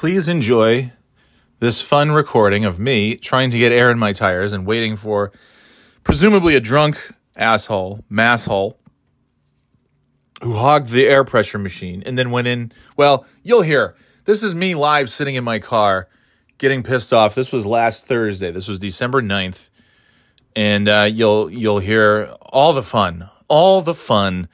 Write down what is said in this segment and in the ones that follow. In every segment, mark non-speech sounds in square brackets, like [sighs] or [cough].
please enjoy this fun recording of me trying to get air in my tires and waiting for presumably a drunk asshole, masshole, who hogged the air pressure machine and then went in. Well, you'll hear. This is me live sitting in my car getting pissed off. This was last Thursday. This was December 9th. And uh, you'll you'll hear all the fun, all the fun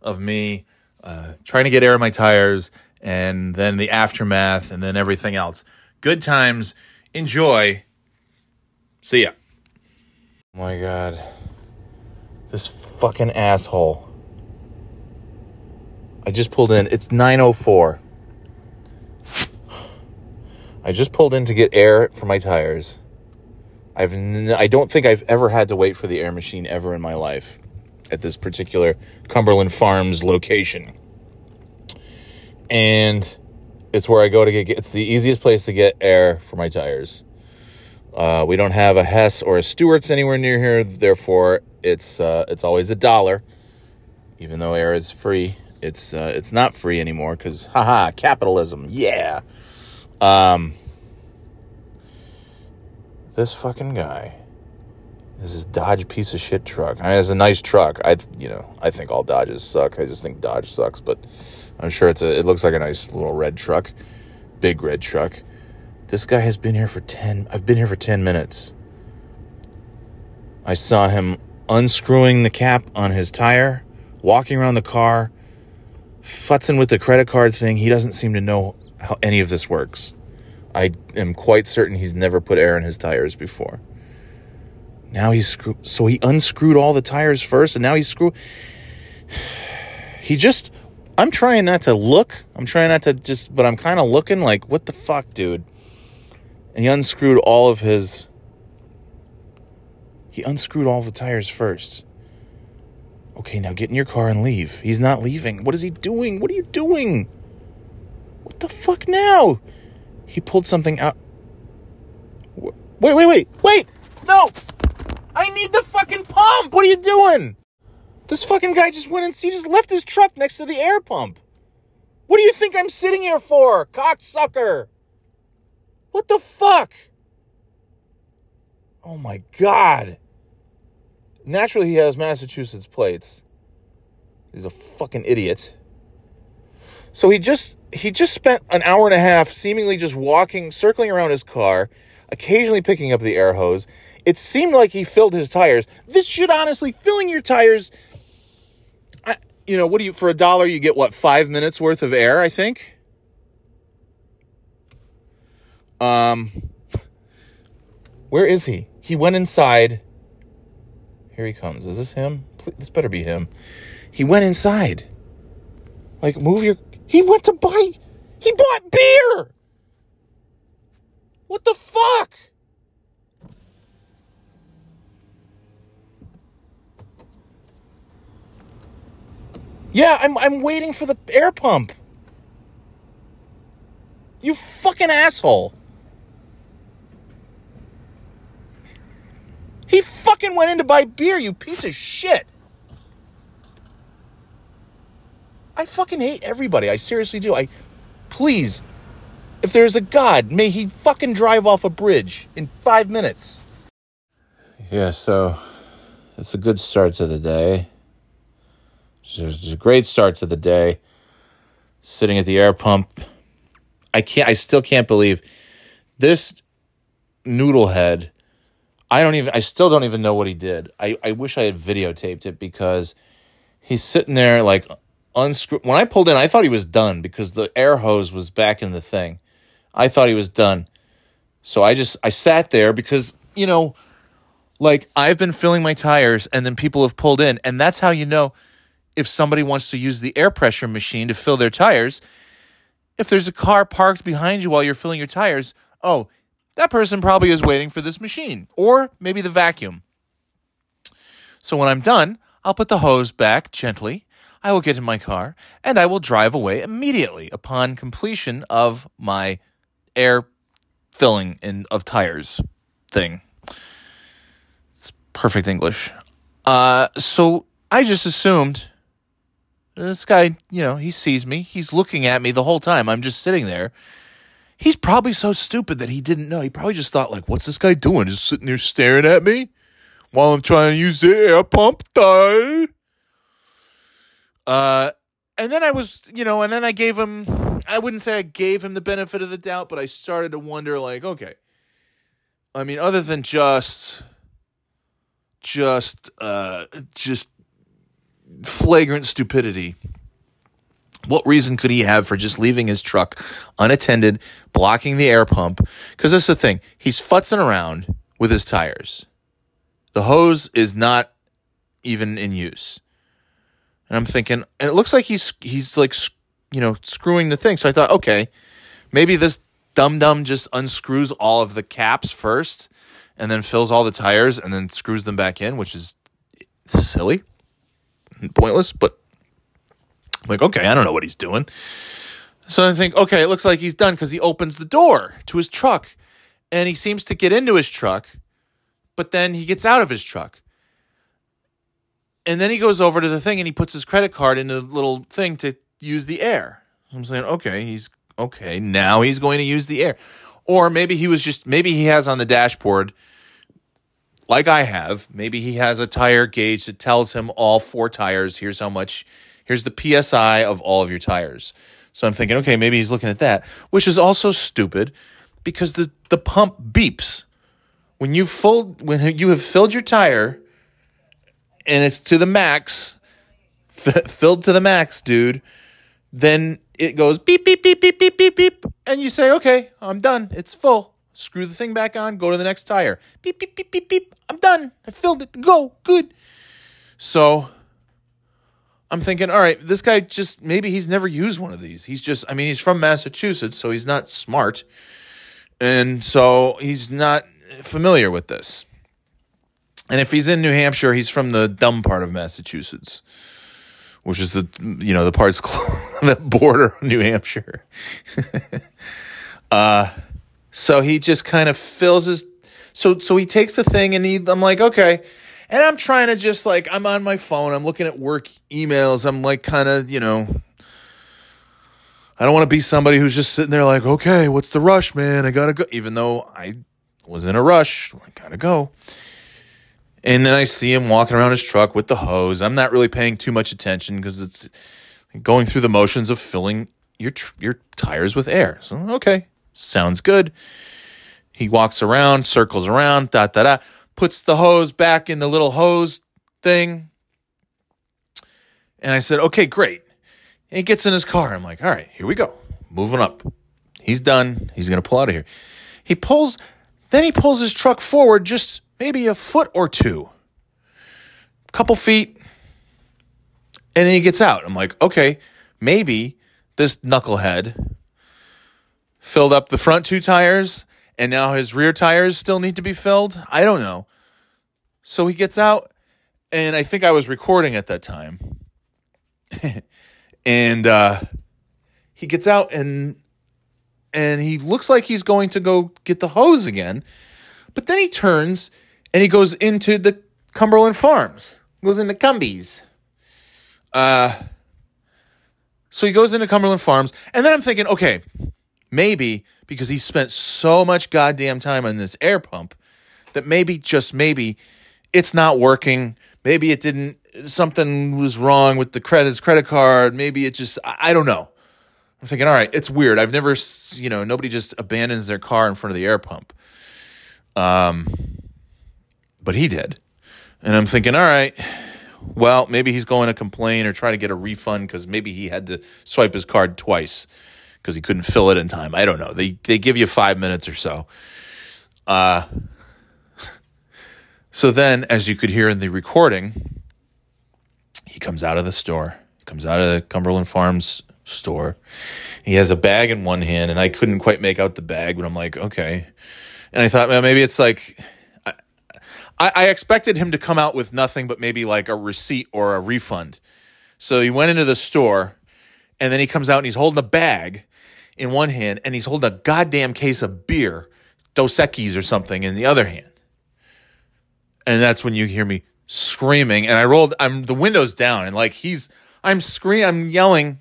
of me uh, trying to get air in my tires and then the aftermath and then everything else. Good times. Enjoy. See ya. Oh my god. This fucking asshole. I just pulled in. It's 904. I just pulled in to get air for my tires. I've n- I don't think I've ever had to wait for the air machine ever in my life at this particular Cumberland Farms location. And it's where I go to get it's the easiest place to get air for my tires. Uh, we don't have a Hess or a Stewart's anywhere near here, therefore it's uh, it's always a dollar. Even though air is free, it's uh, it's not free anymore because haha capitalism, yeah. Um, this fucking guy, this is Dodge piece of shit truck. I mean, it's a nice truck. I you know I think all Dodges suck. I just think Dodge sucks, but I'm sure it's a. It looks like a nice little red truck, big red truck. This guy has been here for ten. I've been here for ten minutes. I saw him unscrewing the cap on his tire, walking around the car, futzing with the credit card thing. He doesn't seem to know how any of this works. I am quite certain he's never put air in his tires before. Now he's screwed. So he unscrewed all the tires first, and now he's screw. [sighs] He just. I'm trying not to look. I'm trying not to just, but I'm kind of looking like, what the fuck, dude? And he unscrewed all of his. He unscrewed all the tires first. Okay, now get in your car and leave. He's not leaving. What is he doing? What are you doing? What the fuck now? He pulled something out. Wait, wait, wait, wait! No! I need the fucking pump! What are you doing? This fucking guy just went and he just left his truck next to the air pump. What do you think I'm sitting here for, cocksucker? What the fuck? Oh my god. Naturally, he has Massachusetts plates. He's a fucking idiot. So he just he just spent an hour and a half seemingly just walking, circling around his car, occasionally picking up the air hose. It seemed like he filled his tires. This should honestly filling your tires. You know, what do you for a dollar you get what five minutes worth of air? I think. Um, where is he? He went inside. Here he comes. Is this him? Please, this better be him. He went inside. Like, move your. He went to buy. He bought beer. What the fuck? Yeah, I'm I'm waiting for the air pump. You fucking asshole. He fucking went in to buy beer, you piece of shit. I fucking hate everybody. I seriously do. I please, if there's a God, may he fucking drive off a bridge in five minutes. Yeah, so it's a good start to the day. A great start to the day. Sitting at the air pump. I can't I still can't believe this noodlehead. I don't even I still don't even know what he did. I, I wish I had videotaped it because he's sitting there like unscrew. When I pulled in, I thought he was done because the air hose was back in the thing. I thought he was done. So I just I sat there because, you know, like I've been filling my tires and then people have pulled in and that's how you know if somebody wants to use the air pressure machine to fill their tires. If there's a car parked behind you while you're filling your tires, oh, that person probably is waiting for this machine or maybe the vacuum. So when I'm done, I'll put the hose back gently I will get in my car and I will drive away immediately upon completion of my air filling in of tires thing. It's perfect English. Uh, so I just assumed this guy, you know, he sees me. He's looking at me the whole time. I'm just sitting there. he's probably so stupid that he didn't know. He probably just thought, like, what's this guy doing? Just sitting there staring at me while I'm trying to use the air pump. Die. Uh, and then I was, you know, and then I gave him, I wouldn't say I gave him the benefit of the doubt, but I started to wonder, like, okay, I mean, other than just, just, uh, just flagrant stupidity, what reason could he have for just leaving his truck unattended, blocking the air pump? Because this is the thing, he's futzing around with his tires. The hose is not even in use. And I'm thinking, and it looks like he's he's like you know screwing the thing. So I thought, okay, maybe this dum dum just unscrews all of the caps first, and then fills all the tires, and then screws them back in, which is silly, pointless. But I'm like, okay, I don't know what he's doing. So I think, okay, it looks like he's done because he opens the door to his truck, and he seems to get into his truck, but then he gets out of his truck. And then he goes over to the thing and he puts his credit card in the little thing to use the air. I'm saying, okay, he's okay. Now he's going to use the air. Or maybe he was just, maybe he has on the dashboard, like I have, maybe he has a tire gauge that tells him all four tires. Here's how much, here's the PSI of all of your tires. So I'm thinking, okay, maybe he's looking at that, which is also stupid because the, the pump beeps. When you full when you have filled your tire and it's to the max, f- [laughs] filled to the max, dude, then it goes beep, beep, beep, beep, beep, beep, beep. And you say, okay, I'm done. It's full. Screw the thing back on, go to the next tire. Beep, beep, beep, beep, beep. I'm done. I filled it. Go. Good. So I'm thinking, all right, this guy just maybe he's never used one of these. He's just, I mean, he's from Massachusetts, so he's not smart. And so he's not familiar with this. And if he's in New Hampshire, he's from the dumb part of Massachusetts, which is the you know the parts [laughs] that border New Hampshire. [laughs] uh, so he just kind of fills his. So so he takes the thing and he. I'm like okay, and I'm trying to just like I'm on my phone. I'm looking at work emails. I'm like kind of you know. I don't want to be somebody who's just sitting there like, okay, what's the rush, man? I gotta go. Even though I was in a rush, I gotta go. And then I see him walking around his truck with the hose. I'm not really paying too much attention because it's going through the motions of filling your your tires with air. So okay, sounds good. He walks around, circles around, da da da, puts the hose back in the little hose thing. And I said, "Okay, great." And he gets in his car. I'm like, "All right, here we go. Moving up." He's done. He's going to pull out of here. He pulls then he pulls his truck forward just maybe a foot or two, a couple feet, and then he gets out. I'm like, okay, maybe this knucklehead filled up the front two tires and now his rear tires still need to be filled. I don't know. So he gets out, and I think I was recording at that time. [laughs] and uh, he gets out and and he looks like he's going to go get the hose again. But then he turns and he goes into the Cumberland Farms, goes into Cumbies. Uh, so he goes into Cumberland Farms, and then I'm thinking, okay, maybe because he spent so much goddamn time on this air pump that maybe, just maybe, it's not working. Maybe it didn't, something was wrong with the credit, his credit card. Maybe it just, I, I don't know. I'm thinking, all right, it's weird. I've never, you know, nobody just abandons their car in front of the air pump. Um, but he did. And I'm thinking, all right, well, maybe he's going to complain or try to get a refund because maybe he had to swipe his card twice because he couldn't fill it in time. I don't know. They they give you five minutes or so. Uh, [laughs] so then, as you could hear in the recording, he comes out of the store, He comes out of the Cumberland Farms store. He has a bag in one hand, and I couldn't quite make out the bag, but I'm like, okay. And I thought, well, maybe it's like, I, I expected him to come out with nothing but maybe like a receipt or a refund. So he went into the store, and then he comes out and he's holding a bag in one hand, and he's holding a goddamn case of beer, Dos Equis or something, in the other hand. And that's when you hear me screaming, and I rolled. I'm the windows down, and like he's, I'm screaming, I'm yelling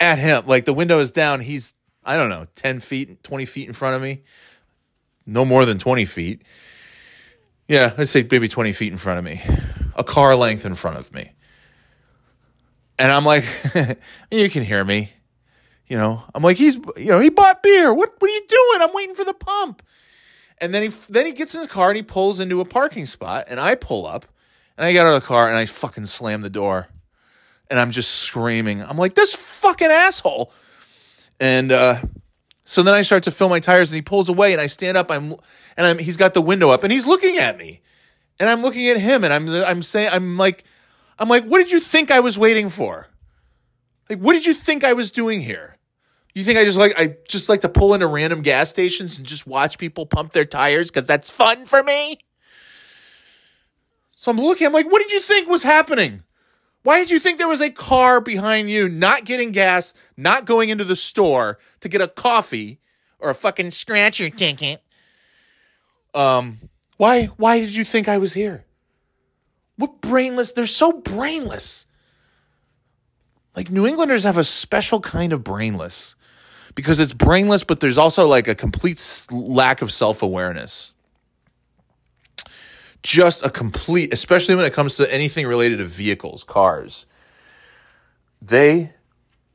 at him. Like the window is down. He's I don't know, 10 feet, 20 feet in front of me. No more than 20 feet. Yeah, let's say maybe 20 feet in front of me. A car length in front of me. And I'm like, [laughs] you can hear me. You know, I'm like, he's, you know, he bought beer. What, what are you doing? I'm waiting for the pump. And then he, then he gets in his car and he pulls into a parking spot. And I pull up and I get out of the car and I fucking slam the door. And I'm just screaming. I'm like, this fucking asshole. And, uh, so then I start to fill my tires and he pulls away and I stand up. I'm, and I'm, he's got the window up and he's looking at me and I'm looking at him and I'm, I'm saying, I'm like, I'm like, what did you think I was waiting for? Like, what did you think I was doing here? You think I just like I just like to pull into random gas stations and just watch people pump their tires because that's fun for me? So I'm looking, I'm like, what did you think was happening? Why did you think there was a car behind you not getting gas, not going into the store to get a coffee or a fucking scratcher ticket? Um, why why did you think I was here? What brainless? They're so brainless. Like New Englanders have a special kind of brainless because it's brainless, but there's also like a complete lack of self awareness. Just a complete, especially when it comes to anything related to vehicles, cars. They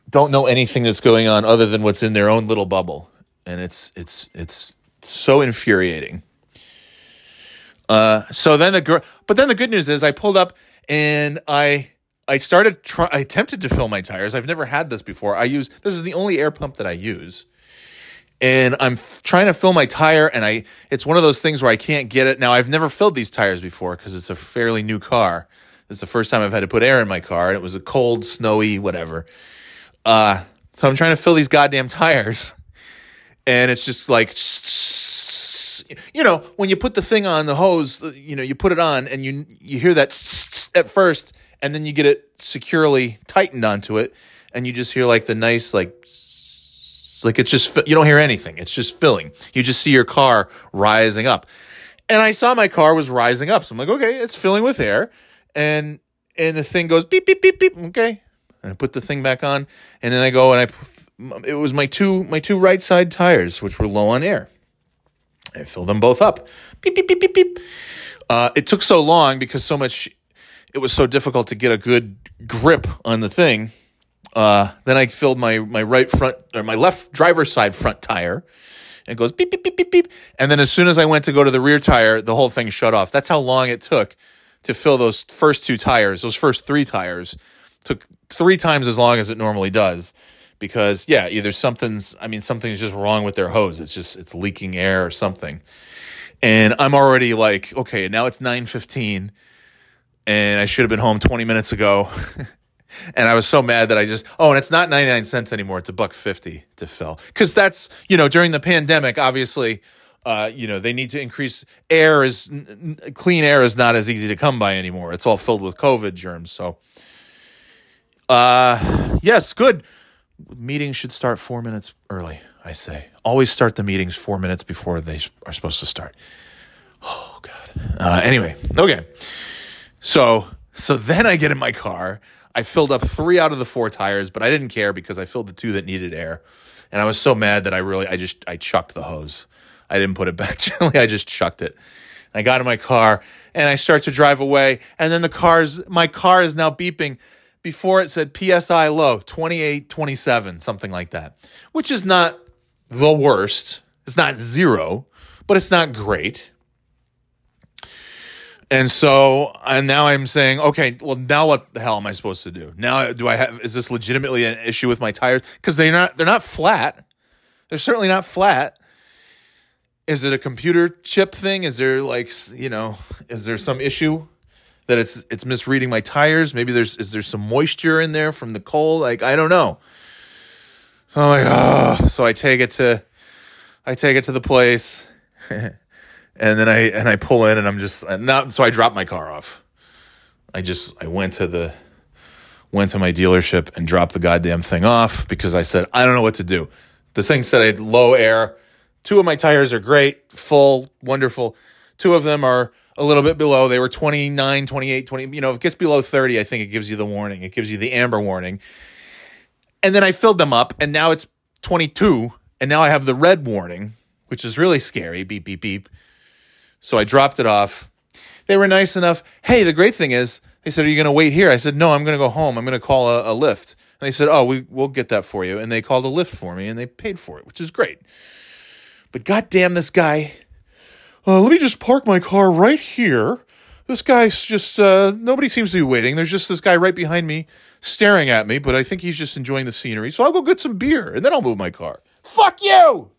don't know anything that's going on other than what's in their own little bubble, and it's it's it's so infuriating. Uh, so then the girl, but then the good news is I pulled up and I I started try, I attempted to fill my tires. I've never had this before. I use this is the only air pump that I use. And I'm f- trying to fill my tire and I it's one of those things where I can't get it. Now I've never filled these tires before cuz it's a fairly new car. Is the first time I've had to put air in my car and it was a cold, snowy, whatever. Uh so I'm trying to fill these goddamn tires and it's just like you know, when you put the thing on the hose, uh, you know, you put it on and you you hear that at first and then you get it securely tightened onto it, and you just hear like the nice like like it's just you don't hear anything. It's just filling. You just see your car rising up, and I saw my car was rising up. So I'm like, okay, it's filling with air, and and the thing goes beep beep beep beep. Okay, and I put the thing back on, and then I go and I it was my two my two right side tires which were low on air. I fill them both up. Beep beep beep beep beep. Uh, it took so long because so much it was so difficult to get a good grip on the thing. Uh, then I filled my my right front or my left driver's side front tire. And goes beep beep beep beep beep. And then as soon as I went to go to the rear tire, the whole thing shut off. That's how long it took to fill those first two tires. Those first three tires took three times as long as it normally does. Because yeah, either something's I mean something's just wrong with their hose. It's just it's leaking air or something. And I'm already like, okay, now it's 915 and I should have been home 20 minutes ago. [laughs] and I was so mad that I just, oh, and it's not 99 cents anymore. It's a buck 50 to fill. Cause that's, you know, during the pandemic, obviously, uh, you know, they need to increase air is n- clean air is not as easy to come by anymore. It's all filled with COVID germs. So, uh, yes, good. Meetings should start four minutes early. I say always start the meetings four minutes before they are supposed to start. Oh God. Uh, anyway, okay. So, so then I get in my car. I filled up three out of the four tires, but I didn't care because I filled the two that needed air. And I was so mad that I really, I just, I chucked the hose. I didn't put it [laughs] back gently. I just chucked it. I got in my car and I start to drive away. And then the car's, my car is now beeping. Before it said PSI low, 28, 27, something like that, which is not the worst. It's not zero, but it's not great. And so, and now I'm saying, okay, well, now what the hell am I supposed to do? Now, do I have, is this legitimately an issue with my tires? Because they're not, they're not flat. They're certainly not flat. Is it a computer chip thing? Is there like, you know, is there some issue that it's, it's misreading my tires? Maybe there's, is there some moisture in there from the cold? Like, I don't know. So I'm like, oh, so I take it to, I take it to the place. [laughs] and then I and I pull in and I'm just not so I drop my car off. I just I went to the went to my dealership and dropped the goddamn thing off because I said I don't know what to do. The thing said I had low air. Two of my tires are great, full, wonderful. Two of them are a little bit below. They were 29, 28, 20. You know, if it gets below 30, I think it gives you the warning. It gives you the amber warning. And then I filled them up and now it's 22, and now I have the red warning, which is really scary. Beep, beep, beep. So I dropped it off. They were nice enough. Hey, the great thing is, they said, Are you going to wait here? I said, No, I'm going to go home. I'm going to call a, a Lyft. And they said, Oh, we, we'll get that for you. And they called a lift for me and they paid for it, which is great. But goddamn, this guy. Uh, let me just park my car right here. This guy's just, uh, nobody seems to be waiting. There's just this guy right behind me staring at me, but I think he's just enjoying the scenery. So I'll go get some beer and then I'll move my car. Fuck you!